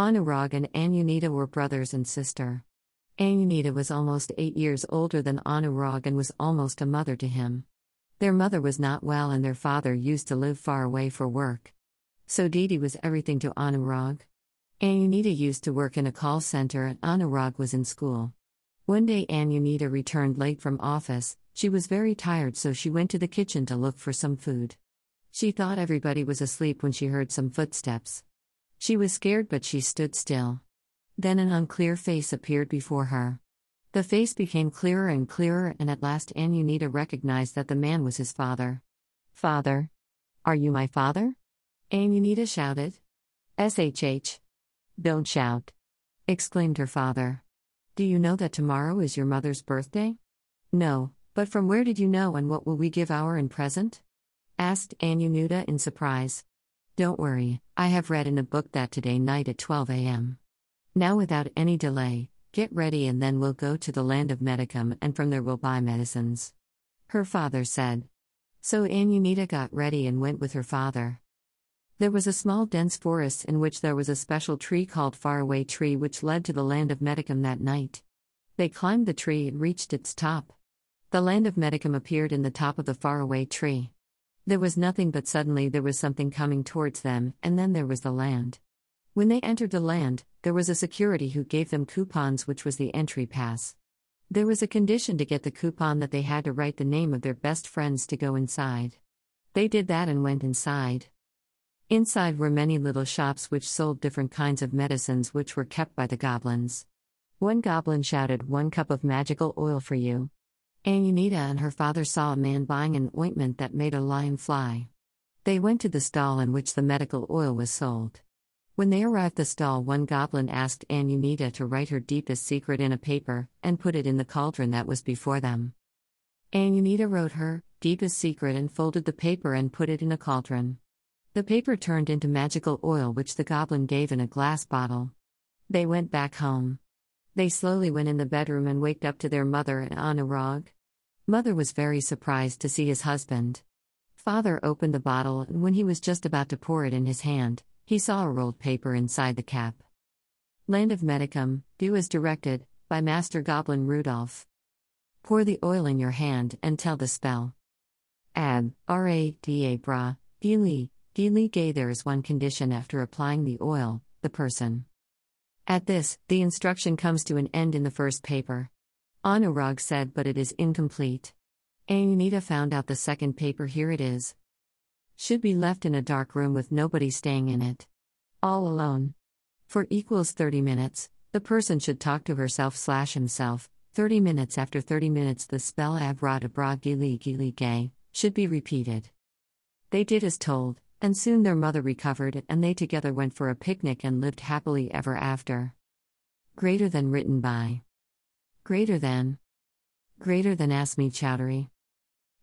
Anurag and Anunita were brothers and sister. Anunita was almost eight years older than Anurag and was almost a mother to him. Their mother was not well and their father used to live far away for work. So Didi was everything to Anurag. Anunita used to work in a call center and Anurag was in school. One day Anunita returned late from office, she was very tired so she went to the kitchen to look for some food. She thought everybody was asleep when she heard some footsteps. She was scared but she stood still. Then an unclear face appeared before her. The face became clearer and clearer, and at last Anunita recognized that the man was his father. Father? Are you my father? Anunita shouted. SHH. Don't shout. exclaimed her father. Do you know that tomorrow is your mother's birthday? No, but from where did you know and what will we give our in present? asked Anunita in surprise. Don't worry, I have read in a book that today night at 12 a.m. Now, without any delay, get ready and then we'll go to the land of Medicum and from there we'll buy medicines. Her father said. So Anunita got ready and went with her father. There was a small dense forest in which there was a special tree called Faraway Tree which led to the land of Medicum that night. They climbed the tree and reached its top. The land of Medicum appeared in the top of the faraway tree. There was nothing, but suddenly there was something coming towards them, and then there was the land. When they entered the land, there was a security who gave them coupons, which was the entry pass. There was a condition to get the coupon that they had to write the name of their best friends to go inside. They did that and went inside. Inside were many little shops which sold different kinds of medicines which were kept by the goblins. One goblin shouted, One cup of magical oil for you. Anunita and her father saw a man buying an ointment that made a lion fly. They went to the stall in which the medical oil was sold. When they arrived the stall, one goblin asked Anunita to write her deepest secret in a paper and put it in the cauldron that was before them. Anunita wrote her deepest secret and folded the paper and put it in a cauldron. The paper turned into magical oil which the goblin gave in a glass bottle. They went back home. They slowly went in the bedroom and waked up to their mother and Anurag. Mother was very surprised to see his husband. Father opened the bottle, and when he was just about to pour it in his hand, he saw a rolled paper inside the cap. Land of Medicum, do as directed, by Master Goblin Rudolph. Pour the oil in your hand and tell the spell. Ab, R A D A Bra, Gili, Gili Gay. There is one condition after applying the oil, the person. At this, the instruction comes to an end in the first paper. Anurag said, but it is incomplete. Anunita found out the second paper, here it is. Should be left in a dark room with nobody staying in it. All alone. For equals 30 minutes, the person should talk to herself slash himself. 30 minutes after 30 minutes, the spell Bra Gili Gili Gay should be repeated. They did as told, and soon their mother recovered, and they together went for a picnic and lived happily ever after. Greater than written by. Greater than. Greater than Asmi Chowdhury.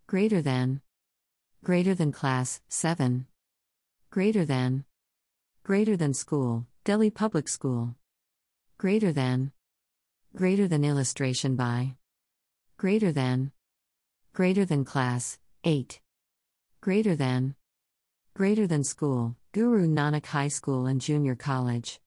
Greater than. Greater than class 7. Greater than. Greater than school, Delhi Public School. Greater than. Greater than illustration by. Greater than. Greater than class 8. Greater than. Greater than school, Guru Nanak High School and Junior College.